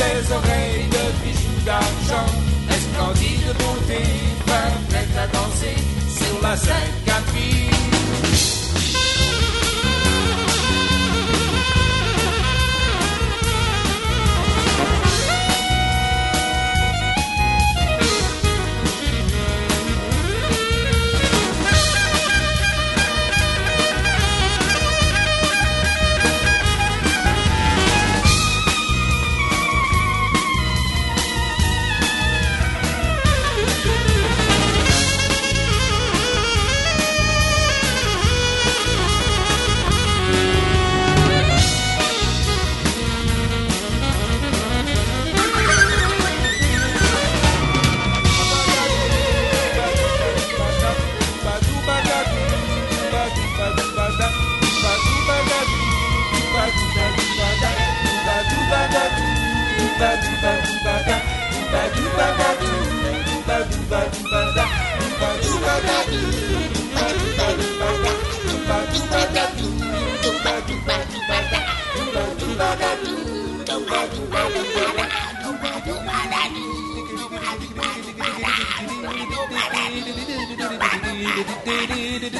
ses oreilles de bijoux d'argent, de beauté, prête à danser sur la scène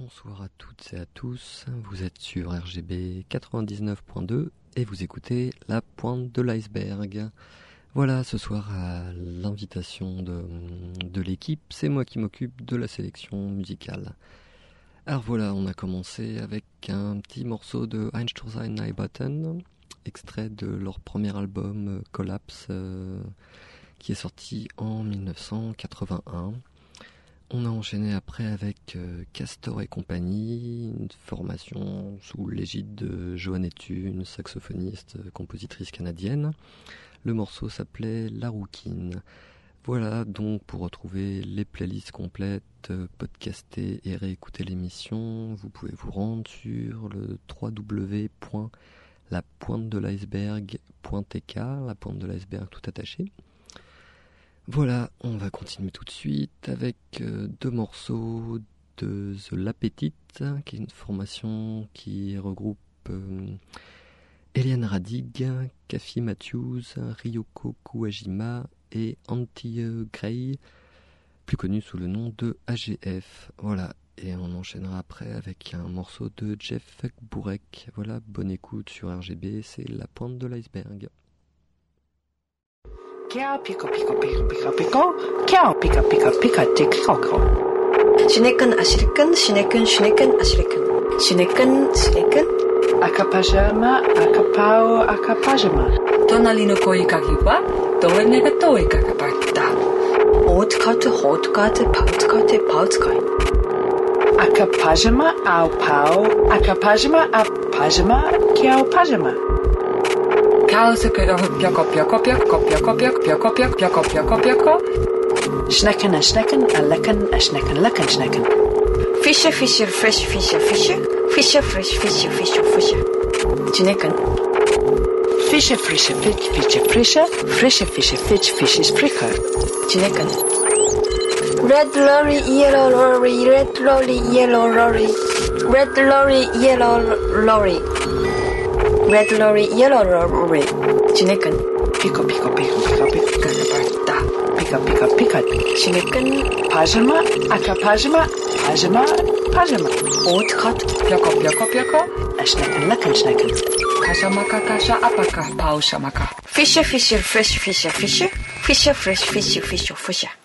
Bonsoir à toutes et à tous, vous êtes sur RGB 99.2 et vous écoutez La Pointe de l'iceberg. Voilà, ce soir à l'invitation de, l'équipe, c'est moi qui m'occupe de la sélection musicale. Alors voilà, on a commencé avec un petit morceau de Einstein Button, extrait de leur premier album euh, Collapse, euh, qui est sorti en 1981. On a enchaîné après avec euh, Castor et compagnie, une formation sous l'égide de Joanne Etu, saxophoniste, euh, compositrice canadienne. Le morceau s'appelait La Rouquine. Voilà donc pour retrouver les playlists complètes, euh, podcaster et réécouter l'émission, vous pouvez vous rendre sur le www.lapointe-de-l'iceberg.tk, la pointe de l'iceberg tout attaché. Voilà, on va continuer tout de suite avec euh, deux morceaux de The L'Appétite, qui est une formation qui regroupe euh, Eliane Radig, Kafi Matthews, Ryoko Kuwajima et Anti Gray, plus connu sous le nom de AGF. Voilà, et on enchaînera après avec un morceau de Jeff Bourek. Voilà, bonne écoute sur RGB, c'est la pointe de l'iceberg. Chiao pico pico pico pico pico. Chiao pica pica pica tico. Şinekin aşırıkın, şinekin şinekin aşırıkın. Şinekin şinekin. Akapajama, akapao, akapajama. Tonalino koi kakipa, doğru negatoyu kakapakta. Ot katı, hot katı, paut katı, paut katı. Akapajama, au pao, akapajama, apajama, kiao pajama. Kausuke pjoko pjoko pjoko pjoko pjoko pjoko pjoko pjoko pjoko Schnecken a schnecken a lecken a schnecken lecken schnecken. Fische fische frisch fische fische. Fische frisch fische fische fische. Schnecken. Fische frische fisch fische frische. Frische fische fisch fische spricke. Schnecken. Red lorry, yellow lorry, red lorry, yellow lorry. Red lorry, yellow lorry. Red lorry, yellow lorry. Chinekan. Pico, pico, pico, pico, pico, barta. Pica, pica, pica. Chinekan, pajama, aka pajama, pajama, pajama. Oot kat, plako, plako, plako. Ashnekan, lakan, shnekan. Kajamaka, kasha, apaka, pau, shamaka. Fisher, fisher, fish, fisher, fisher. Fisher, fresh, fisher, fisher, fisher.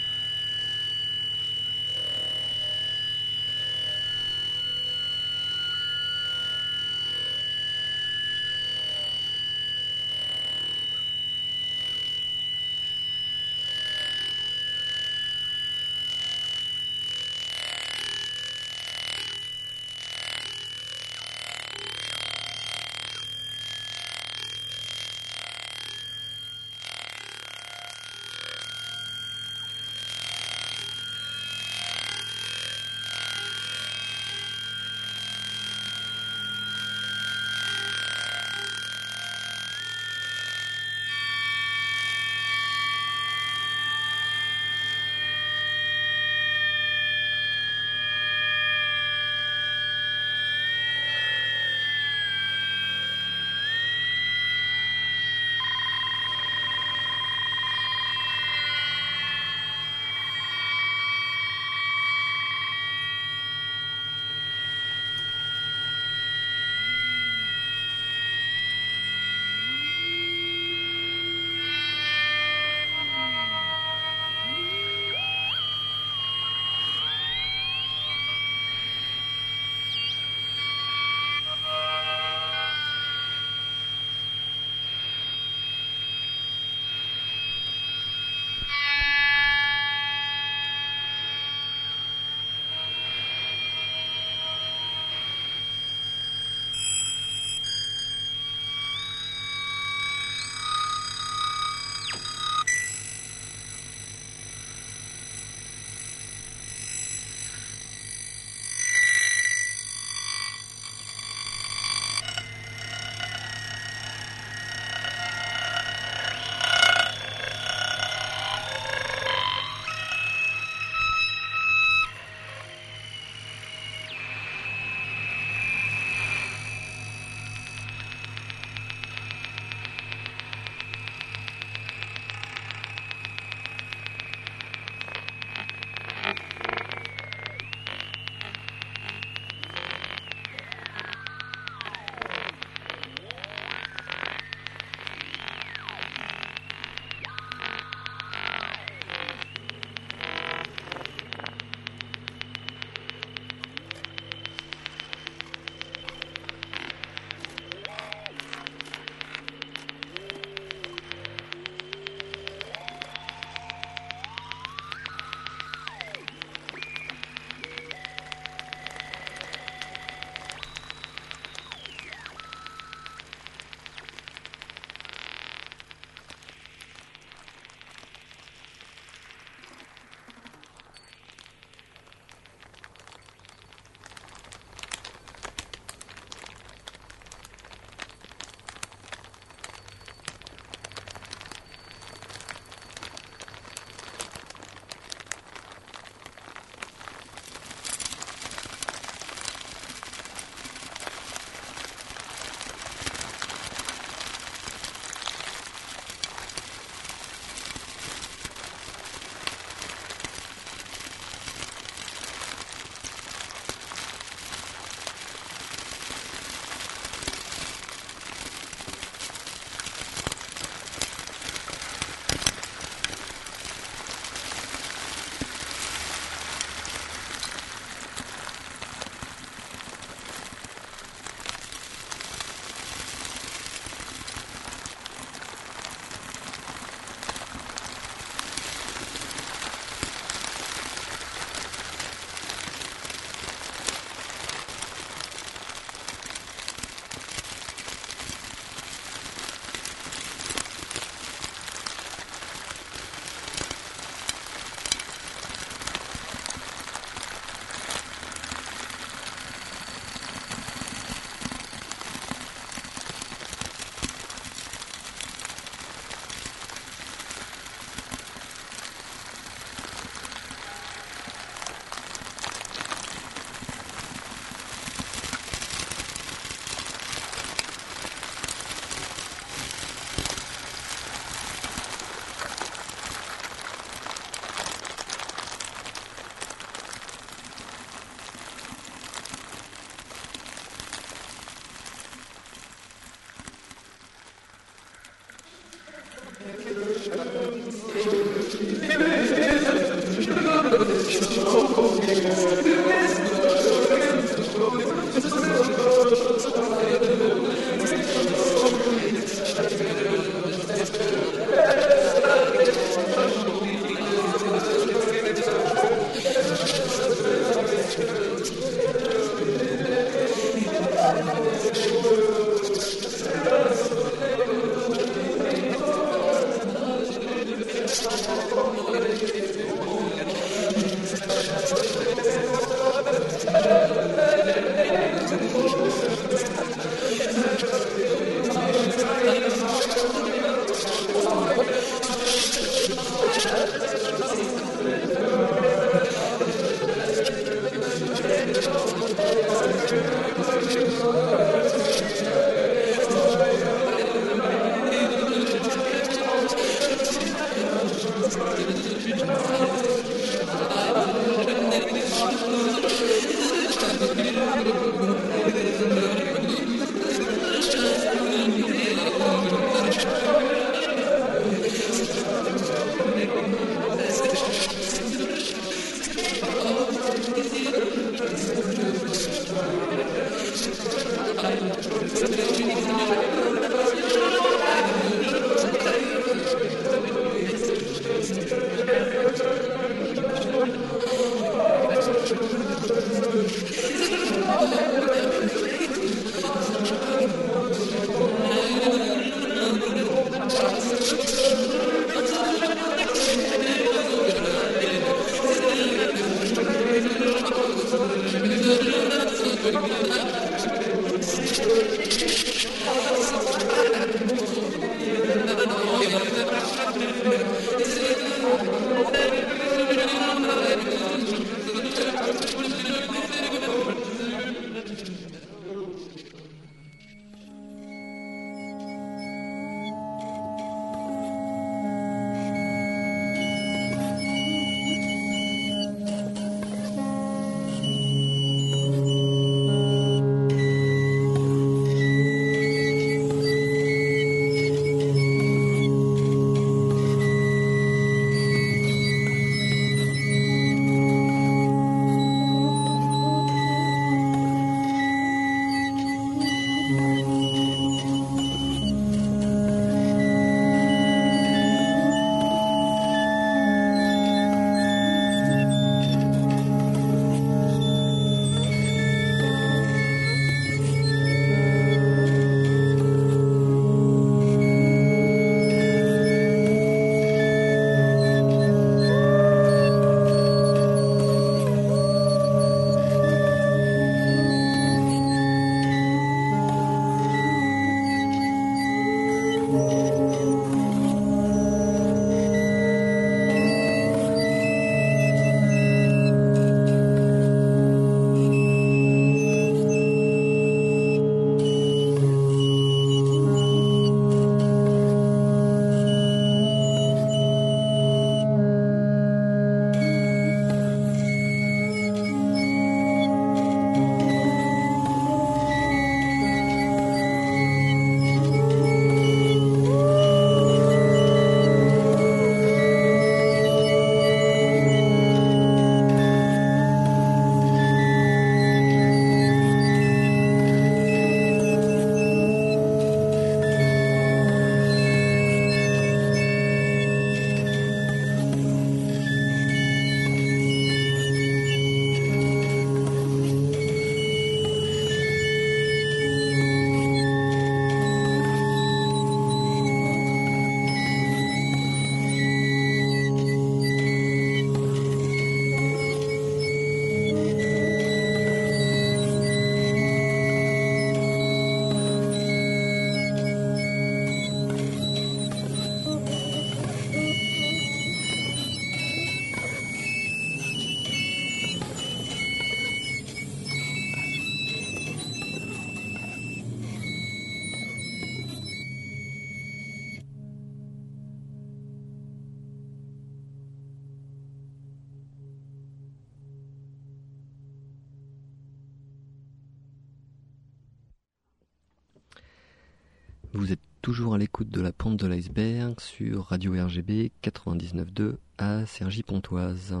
Toujours à l'écoute de la pente de l'iceberg sur Radio RGB 99.2 à Cergy-Pontoise.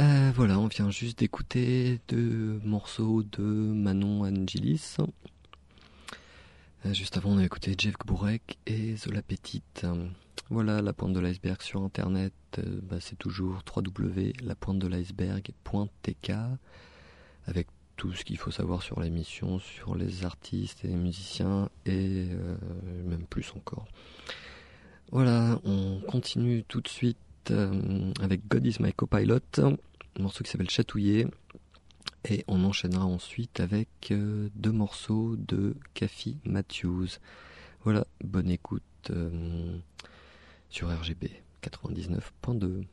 Euh, voilà, on vient juste d'écouter deux morceaux de Manon Angelis. Euh, juste avant, on a écouté Jeff Bourek et Zola Petite. Voilà, la pointe de l'iceberg sur internet, euh, bah, c'est toujours www.lapointe-de-l'iceberg.tk avec tout ce qu'il faut savoir sur l'émission, sur les artistes et les musiciens et euh, même plus encore. Voilà, on continue tout de suite euh, avec God is my copilot, un morceau qui s'appelle Chatouiller. Et on enchaînera ensuite avec euh, deux morceaux de Cathy Matthews. Voilà, bonne écoute sur RGB 99.2.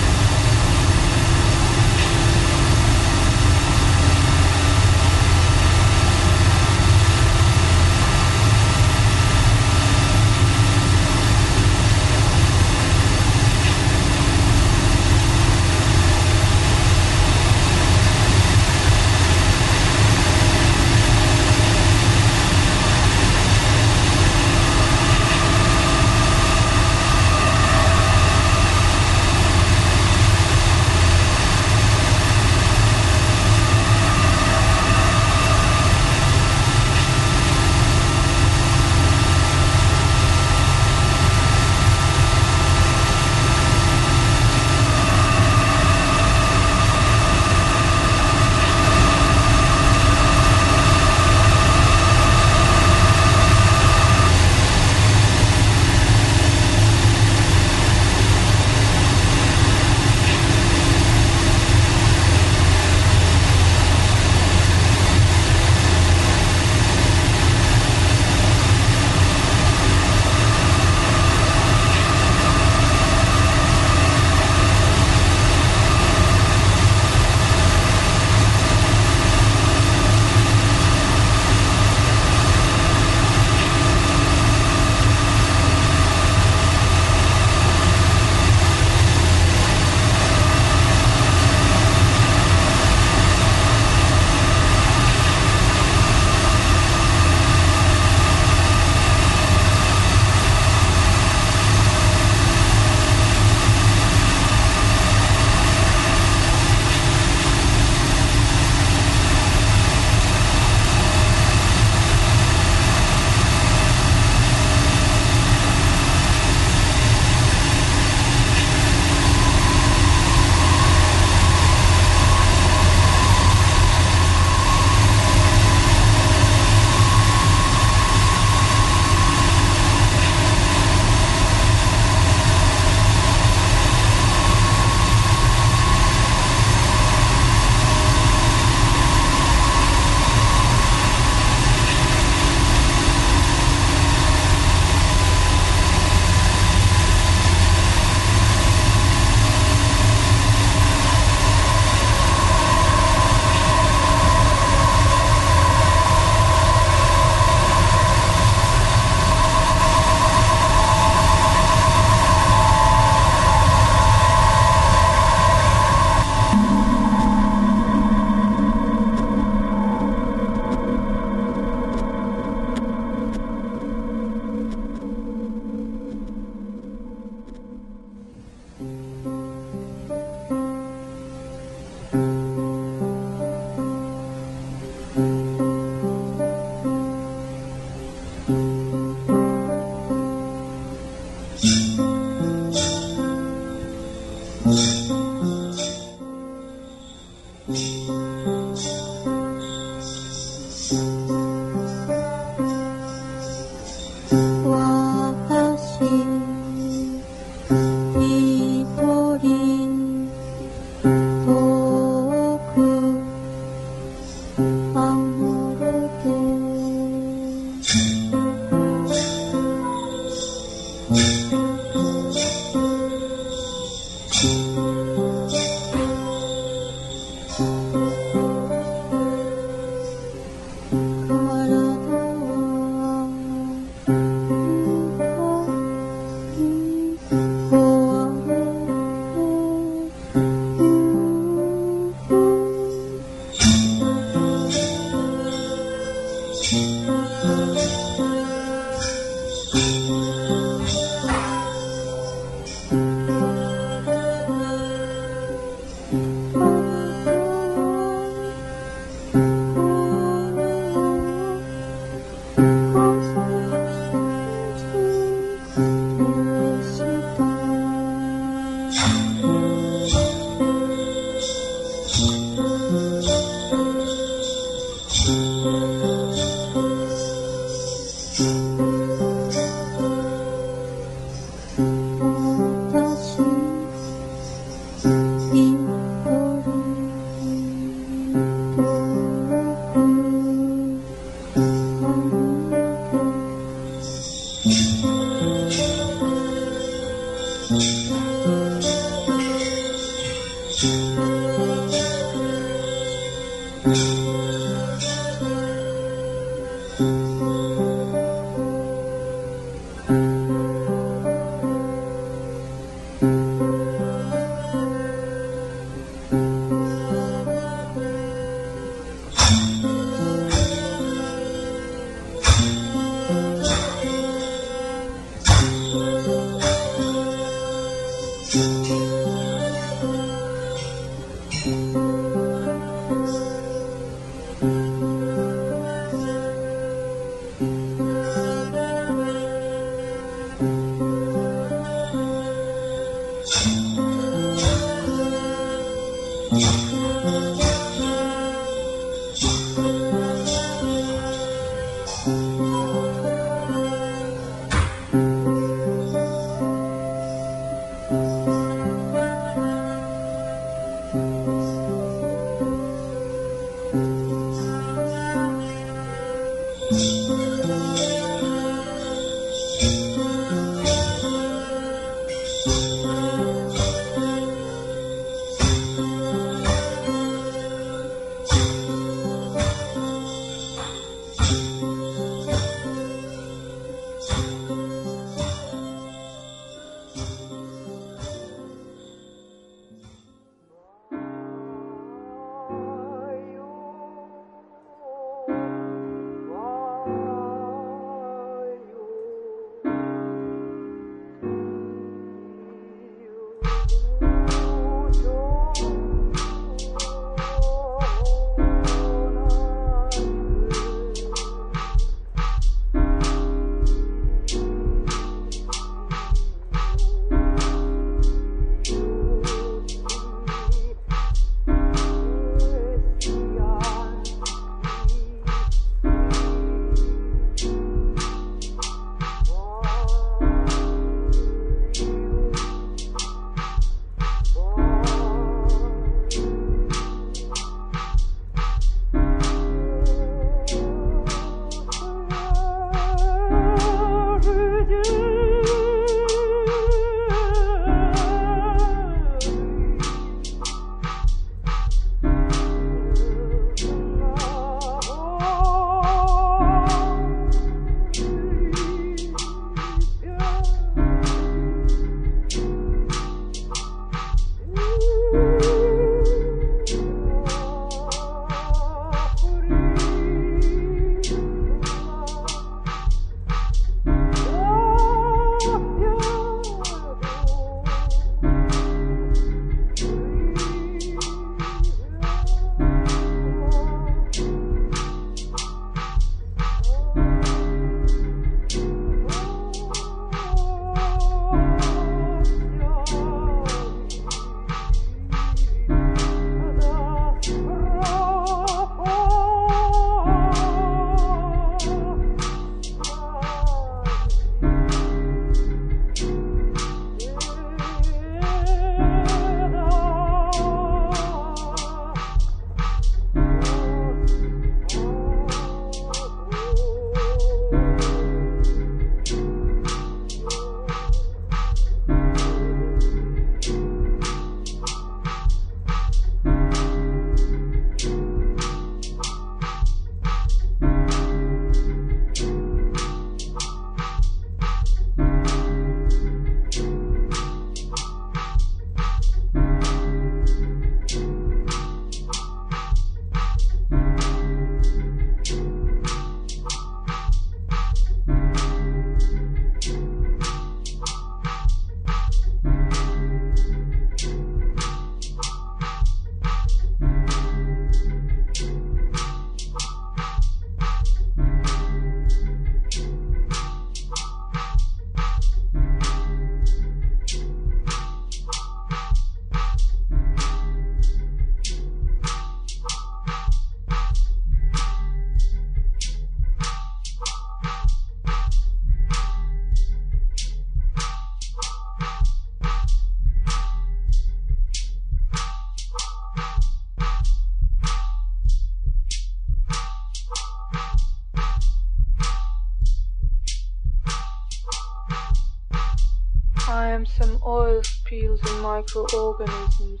microorganisms.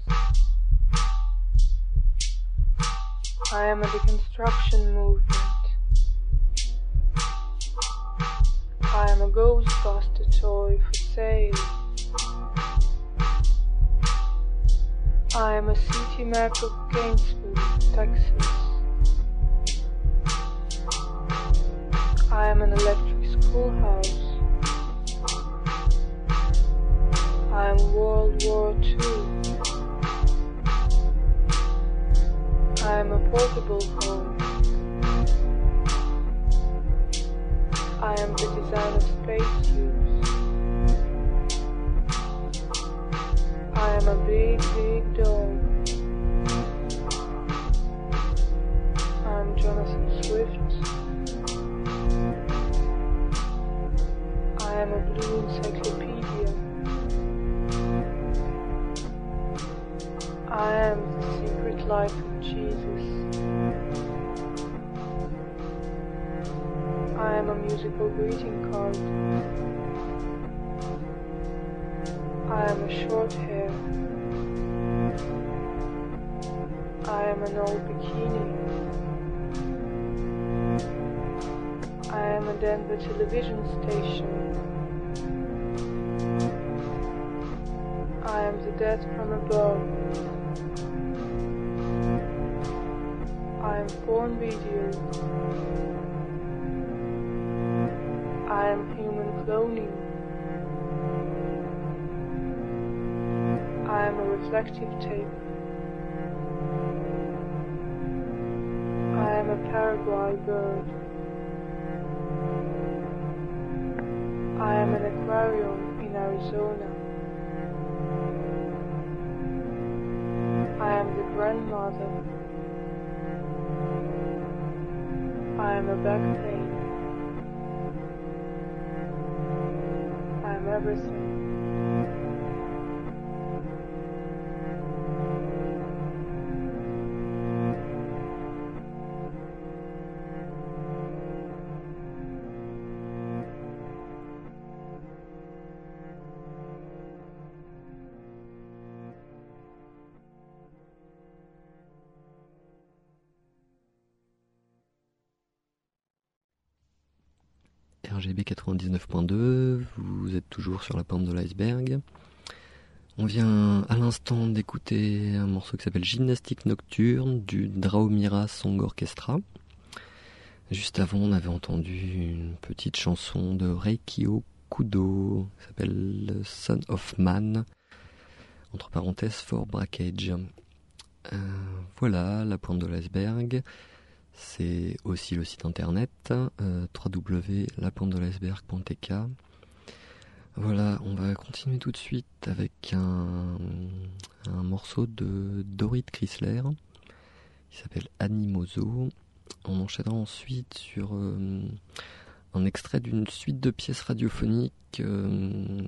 I am a deconstruction movement. I am a Ghostbuster toy for sale. I am a city map of Gainesville, Texas. I am an electric schoolhouse. I am World War II. I am a portable home. I am the design of spacesuits. I am a big, big dog. Greeting card. I am a short hair. I am an old bikini. I am a Denver television station. I am the death from above. I am porn video. Am. I am a reflective tape. I am a Paraguay bird. I am an aquarium in Arizona. I am the grandmother. I am a back pain. I RGB 99.2, vous êtes toujours sur la pente de l'iceberg. On vient à l'instant d'écouter un morceau qui s'appelle Gymnastique Nocturne du Draomira Song Orchestra. Juste avant, on avait entendu une petite chanson de Reikio Kudo, qui s'appelle Son of Man, entre parenthèses for brackage. Euh, voilà, la pointe de l'iceberg. C'est aussi le site internet euh. Voilà, on va continuer tout de suite avec un, morceau de Dorit Chrysler qui s'appelle Animoso. On enchaînera ensuite sur euh, un extrait d'une suite de pièces radiophoniques euh,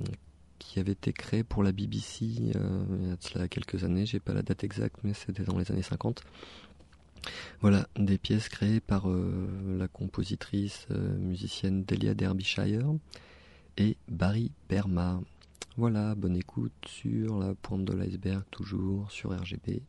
qui avait été créée pour la BBC euh, il y a quelques années. J'ai pas la date exacte, mais c'était dans les années 50. Voilà, des pièces créées par euh, la compositrice euh, musicienne Delia Derbyshire et Barry Berma. Voilà, bonne écoute sur la pointe de l'iceberg, toujours sur RGB.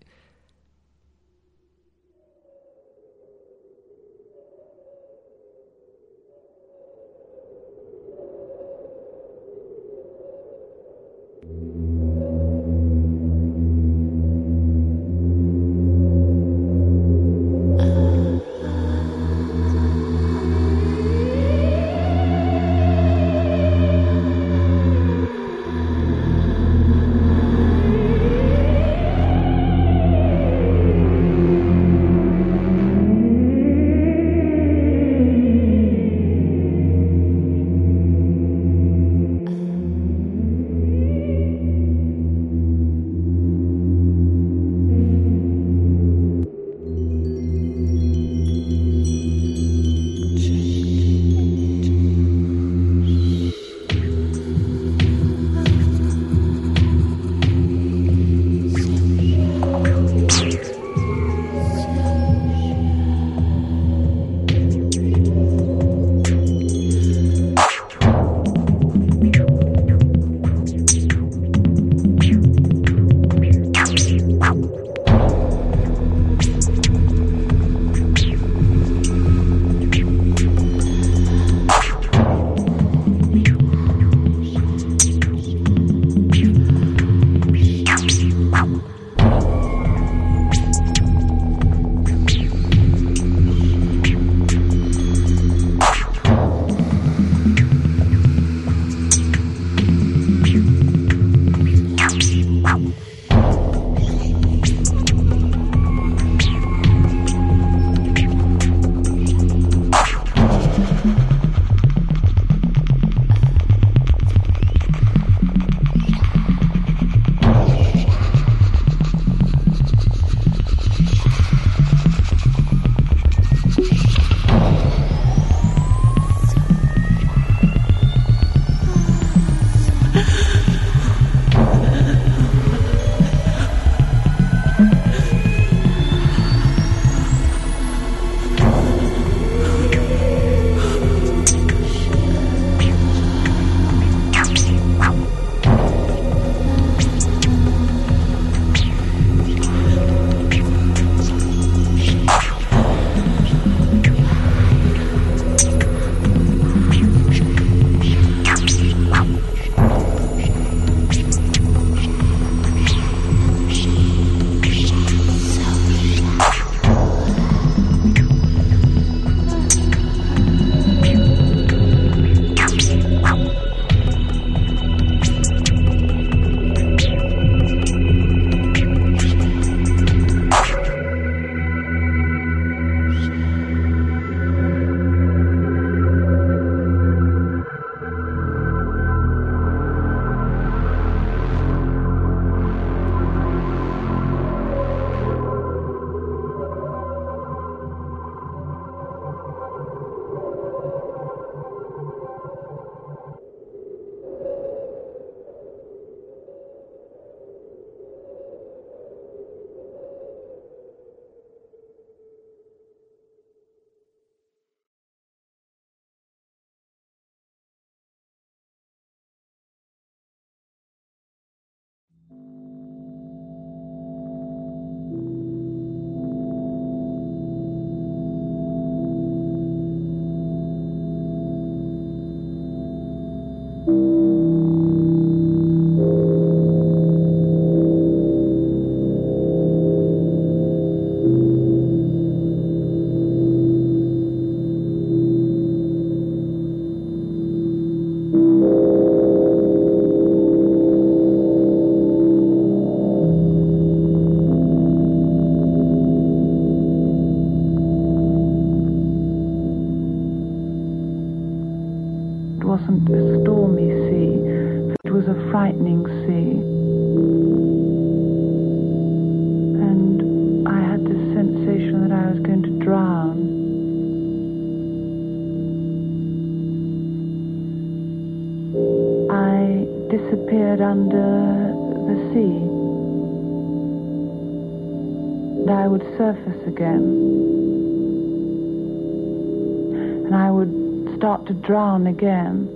Again.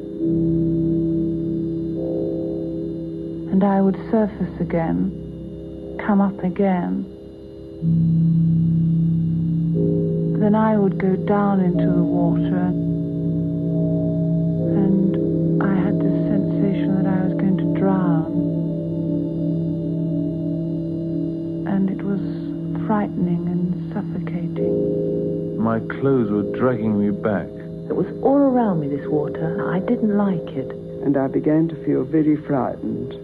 And I would surface again, come up again. Then I would go down into the water and I had this sensation that I was going to drown. And it was frightening and suffocating. My clothes were dragging me back. It was all around me, this water. I didn't like it. And I began to feel very frightened. It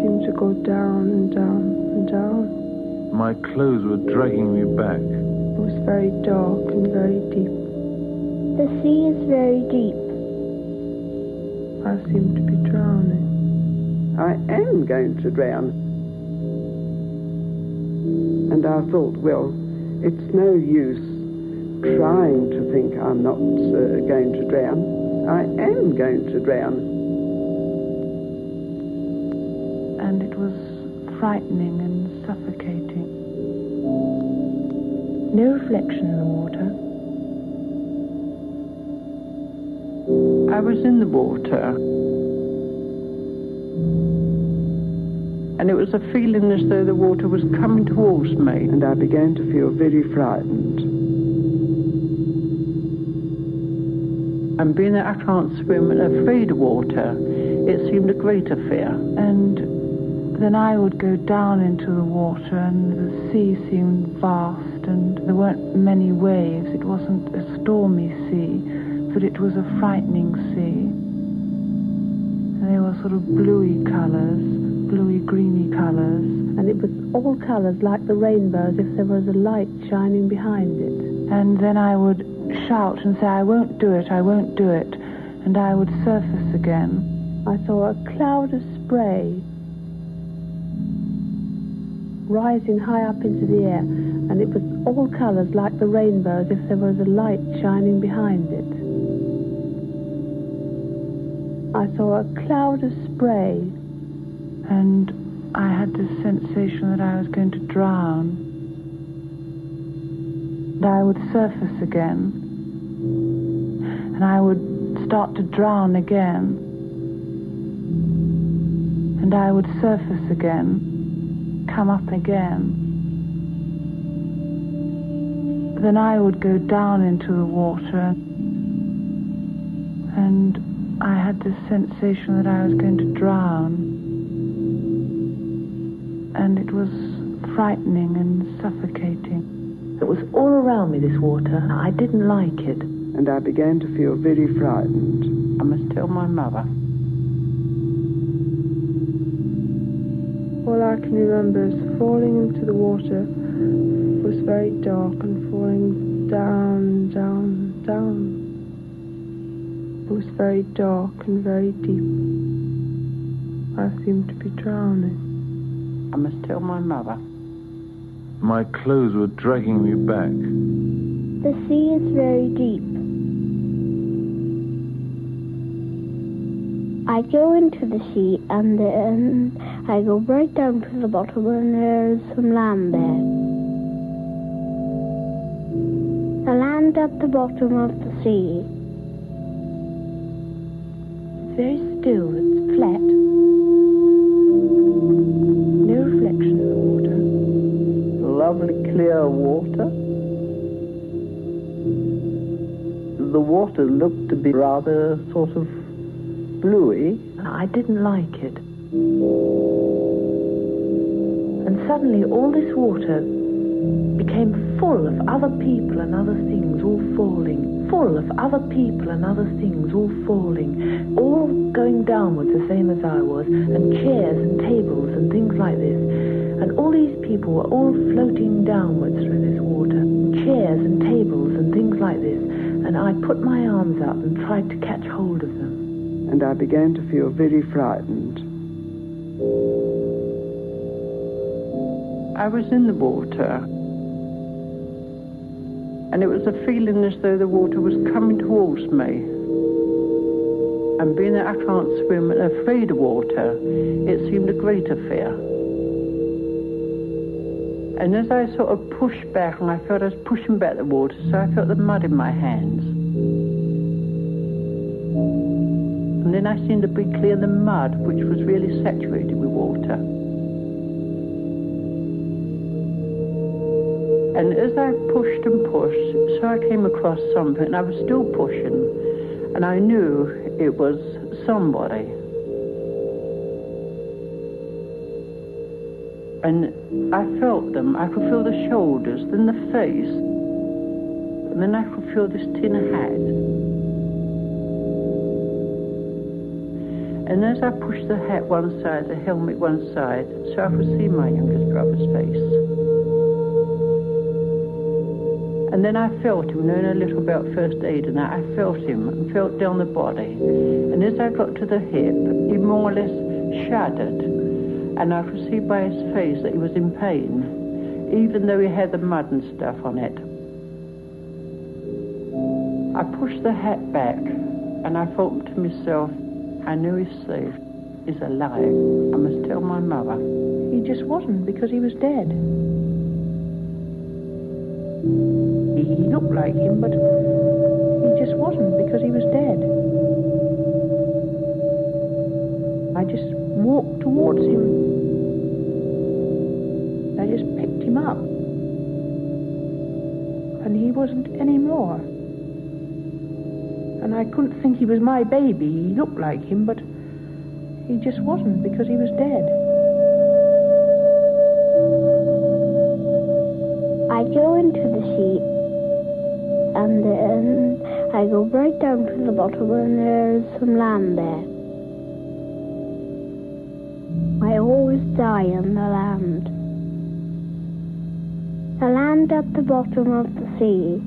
seemed to go down and down and down. My clothes were dragging me back. It was very dark and very deep. The sea is very deep. I seem to be drowning. I am going to drown. And I thought, well, it's no use trying to think I'm not uh, going to drown. I am going to drown. And it was frightening and suffocating. No reflection in the water. I was in the water. And it was a feeling as though the water was coming towards me. And I began to feel very frightened. And being that I can't swim and afraid of water, it seemed a greater fear. And then I would go down into the water, and the sea seemed vast, and there weren't many waves. It wasn't a stormy sea, but it was a frightening sea. And they were sort of bluey colours, bluey greeny colours. And it was all colours like the rainbow, as if there was a light shining behind it. And then I would shout and say, I won't do it, I won't do it. And I would surface again. I saw a cloud of spray rising high up into the air, and it was all colours like the rainbow, as if there was a light shining behind it. I saw a cloud of spray. And I had this sensation that I was going to drown. And I would surface again. And I would start to drown again. And I would surface again, come up again. Then I would go down into the water. And I had this sensation that I was going to drown. And it was frightening and suffocating. It was all around me, this water. I didn't like it. And I began to feel very frightened. I must tell my mother. All I can remember is falling into the water It was very dark and falling down, down, down. It was very dark and very deep. I seemed to be drowning. I must tell my mother. My clothes were dragging me back. The sea is very deep. I go into the sea and then I go right down to the bottom and there's some land there. The land at the bottom of the sea. Very still, it's flat. No reflection in the water. Lovely clear water. The water looked to be rather sort of bluey. I didn't like it. And suddenly all this water became full of other people and other things all falling. Full of other people and other things all falling. All going downwards the same as I was. And chairs and tables and things like this. And all these people were all floating downwards through this water, chairs and tables and things like this. And I put my arms up and tried to catch hold of them. And I began to feel very frightened. I was in the water. And it was a feeling as though the water was coming towards me. And being that I can't swim and afraid of water, it seemed a greater fear. And as I sort of pushed back, and I felt I was pushing back the water, so I felt the mud in my hands. And then I seemed to be clear the mud, which was really saturated with water. And as I pushed and pushed, so I came across something, and I was still pushing, and I knew it was somebody. And I felt them. I could feel the shoulders, then the face, and then I could feel this tin hat. And as I pushed the hat one side, the helmet one side, so I could see my youngest brother's face. And then I felt him, knowing a little about first aid and I felt him and felt down the body. And as I got to the hip, he more or less shuddered. And I could see by his face that he was in pain, even though he had the mud and stuff on it. I pushed the hat back and I thought to myself, I know he's safe. He's alive. I must tell my mother. He just wasn't because he was dead. He looked like him, but he just wasn't because he was dead. I just walked towards him. I just picked him up. And he wasn't anymore. And I couldn't think he was my baby. He looked like him, but he just wasn't because he was dead. I go into the sea and then I go right down to the bottom and there's some land there. I always die on the land. The land at the bottom of the sea.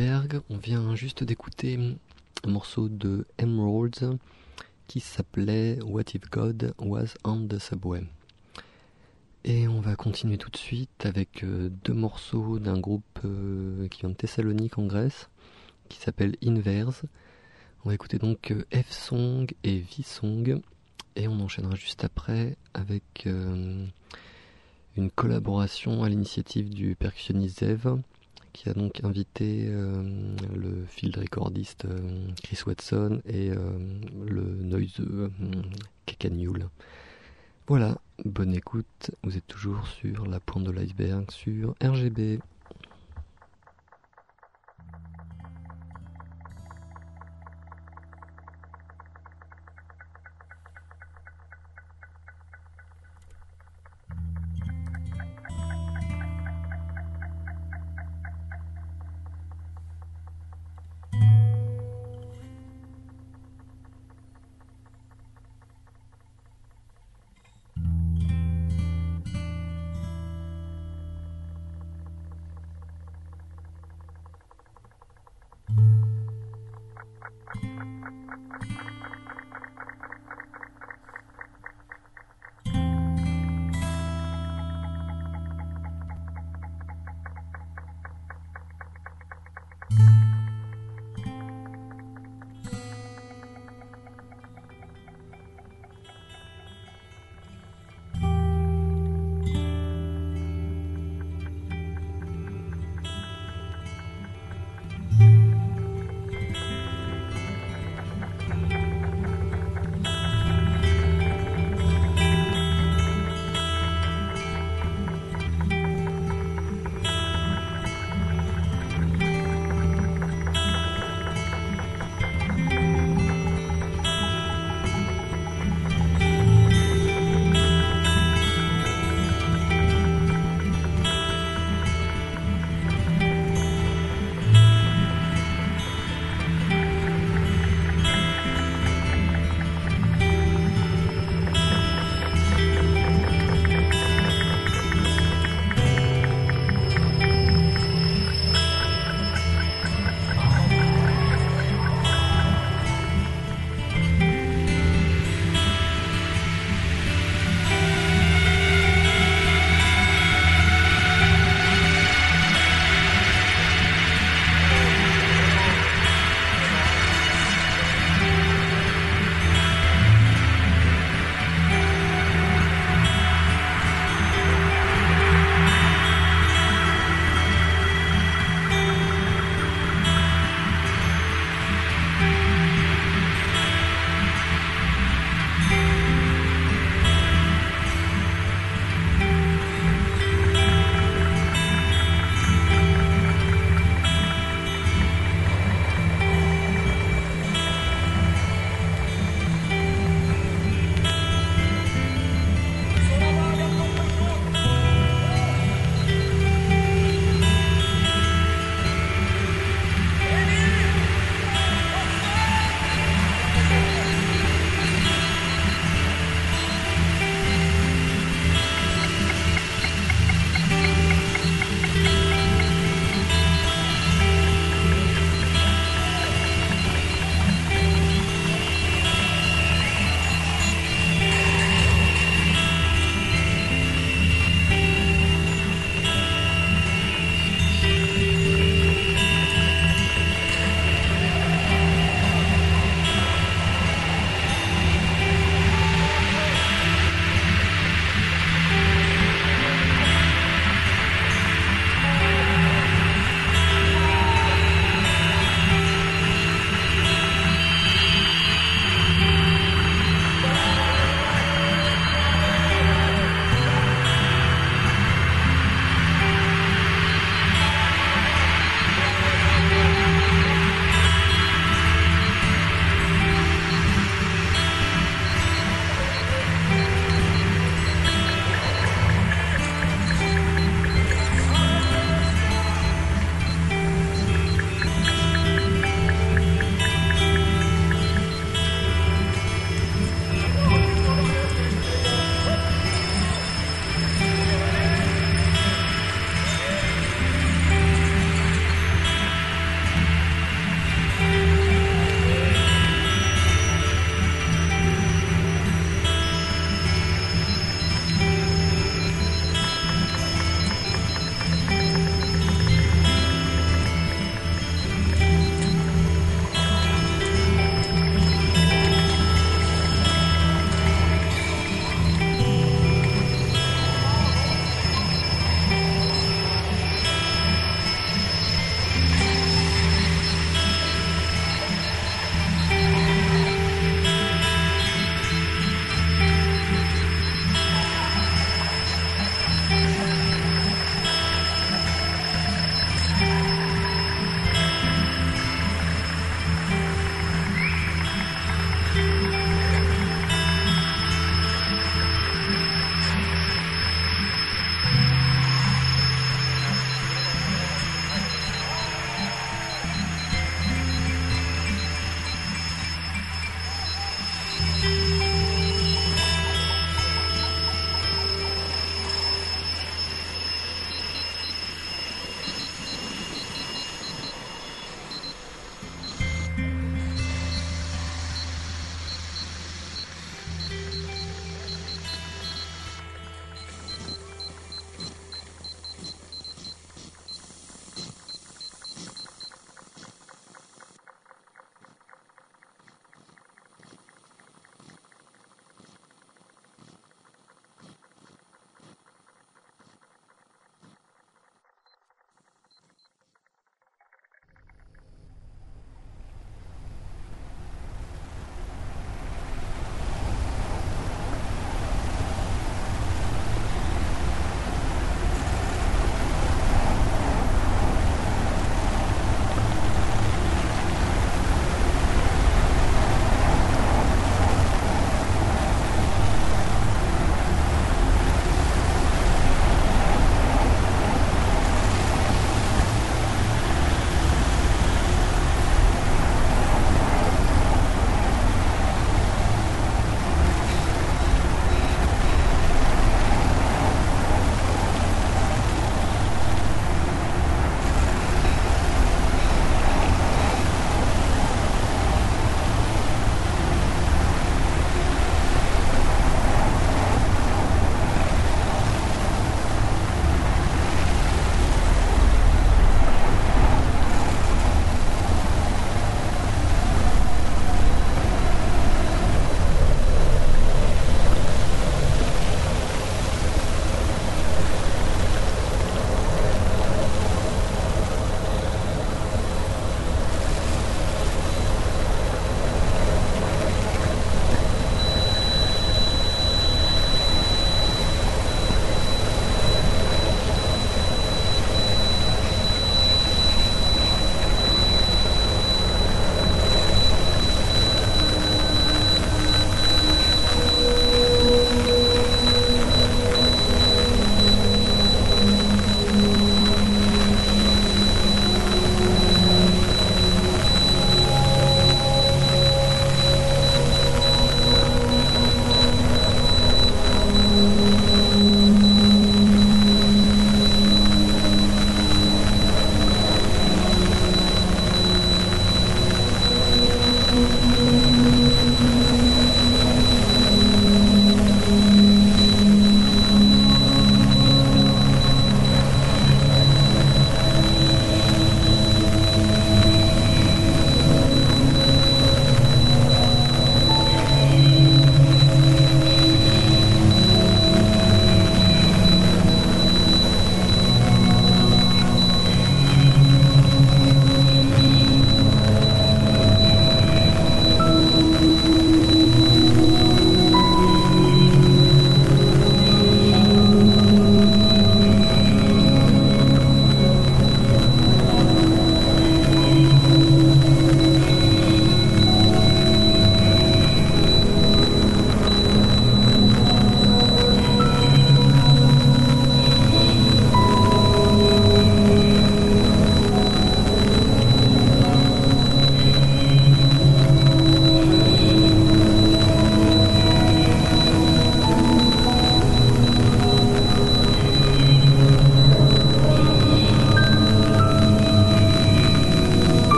On vient juste d'écouter un morceau de Emeralds qui s'appelait What If God Was on the Subway. Et on va continuer tout de suite avec euh, deux morceaux d'un groupe euh, qui vient de Thessalonique en Grèce, qui s'appelle Inverse. On va écouter donc euh, F-Song et V-Song, et on enchaînera juste après avec une collaboration à l'initiative du percussionniste Zev, qui a donc invité le field recordiste Chris Watson et le noiseux Kekanule. Voilà, bonne écoute, vous êtes toujours sur la pointe de l'iceberg sur RGB.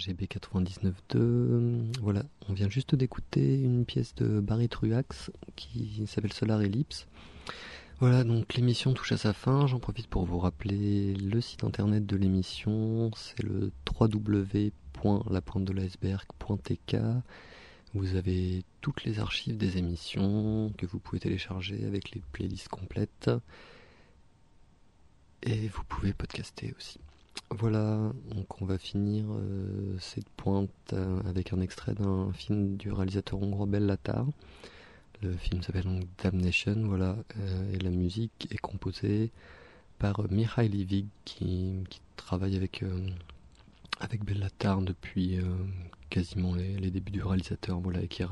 RGB 99.2. Voilà, on vient juste d'écouter une pièce de Barry Truax qui s'appelle Solar Ellipse. Voilà, donc l'émission touche à sa fin. J'en profite pour vous rappeler le site internet de l'émission. C'est le www.lapointe-de-l'iceberg.tk. Vous avez toutes les archives des émissions que vous pouvez télécharger avec les playlists complètes. Et vous pouvez podcaster aussi. Voilà, donc on va finir euh, cette pointe euh, avec un extrait d'un film du réalisateur hongrois Bell Latar. Le film s'appelle donc Damnation, voilà, euh, et la musique est composée par Mihail Livig qui, travaille avec, avec Latar depuis quasiment les, débuts du réalisateur, voilà, qui,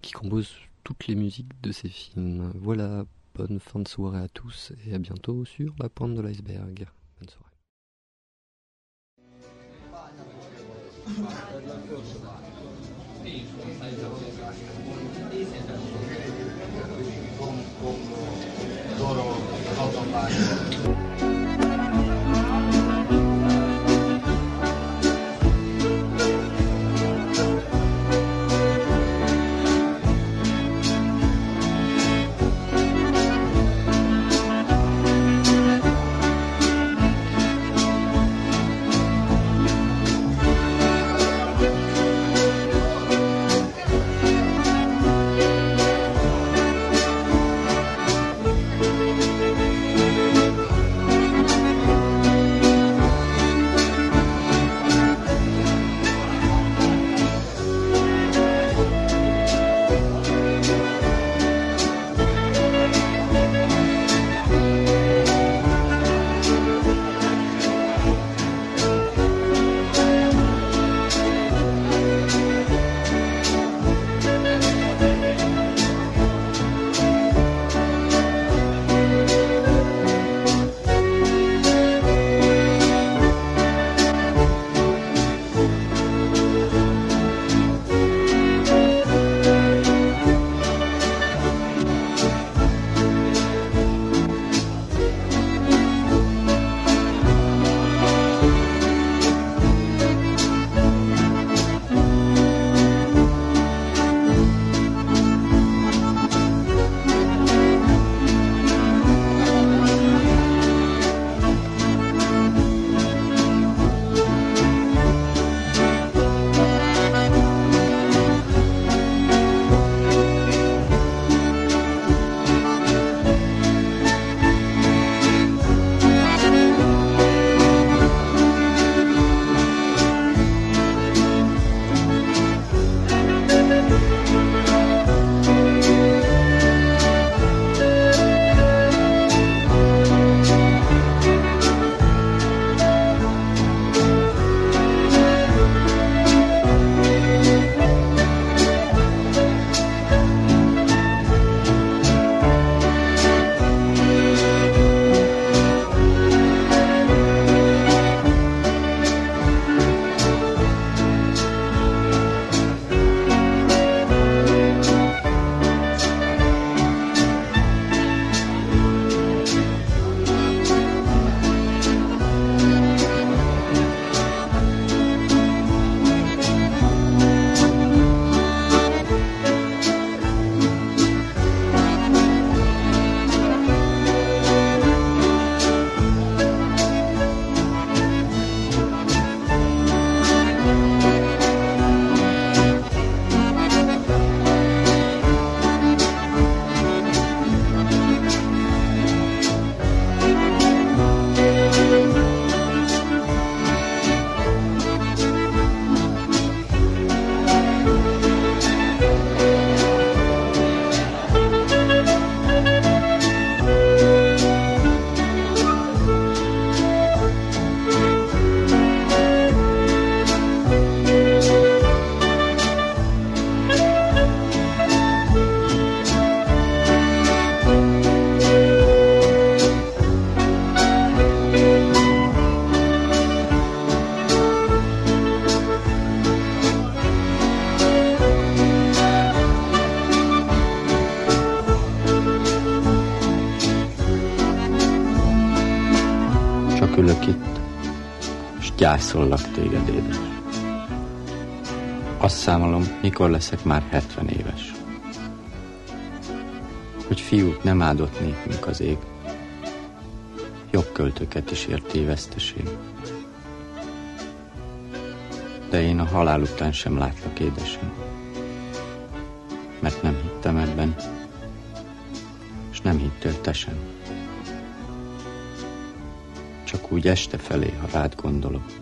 qui compose toutes les musiques de ses films. Voilà, bonne fin de soirée à tous et à bientôt sur la pointe de l'iceberg. 啊，对，就是吧，就自己说，所以说，就是说，就是说，就是说，就是说，就是说，就是说，就是说。Gyászolnak téged, édes. Azt számolom, mikor leszek már 70 éves. Hogy fiúk nem áldott népünk az ég, jobb költöket is ért téveszteség. De én a halál után sem látlak, édesem, mert nem hittem ebben, és nem hittél te sem. Csak úgy este felé, ha rád gondolok,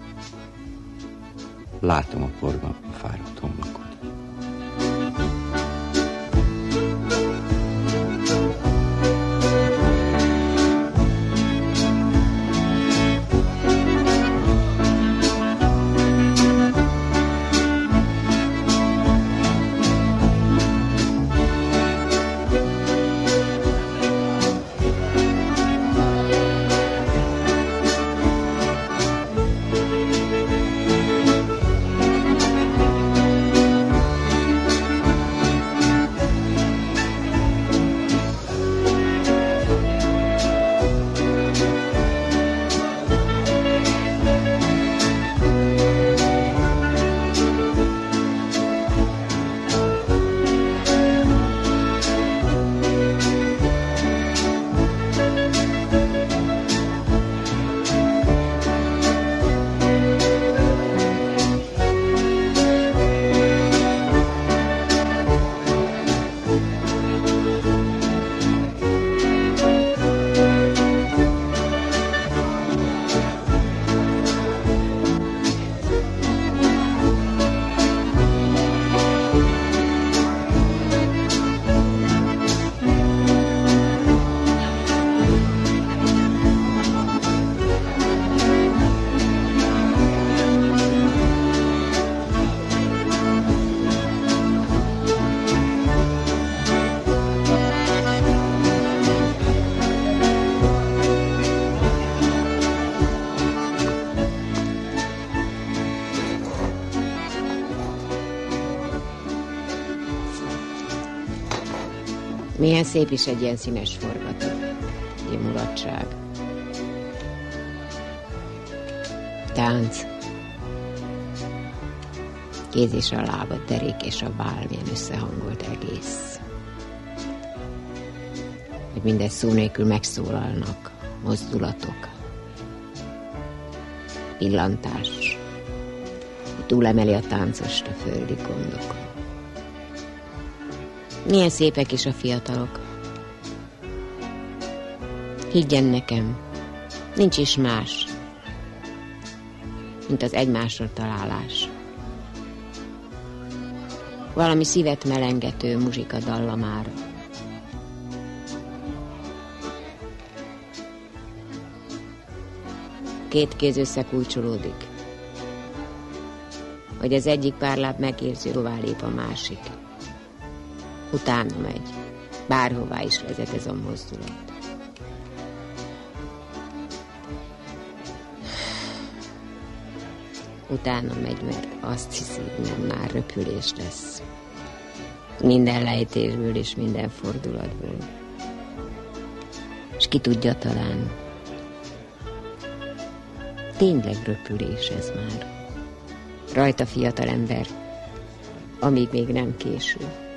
látom a forgató fáradt homlok. Szép is egy ilyen színes forgató. Ilyen mulatság. Tánc. Kéz és a lába, derék és a váll, milyen összehangolt egész. Hogy minden szó nélkül megszólalnak mozdulatok. Pillantás. Túlemeli a táncost a földi gondokon. Milyen szépek is a fiatalok. Higgyen nekem, nincs is más, mint az egymásra találás. Valami szívet melengető muzsika dallamára. Két kéz összekulcsolódik, hogy az egyik párláb megérzi, hová lép a másik utána megy. Bárhová is vezet ez a mozdulat. Utána megy, mert azt hiszi, nem már röpülés lesz. Minden lejtésből és minden fordulatból. És ki tudja talán, tényleg röpülés ez már. Rajta fiatal ember, amíg még nem késő.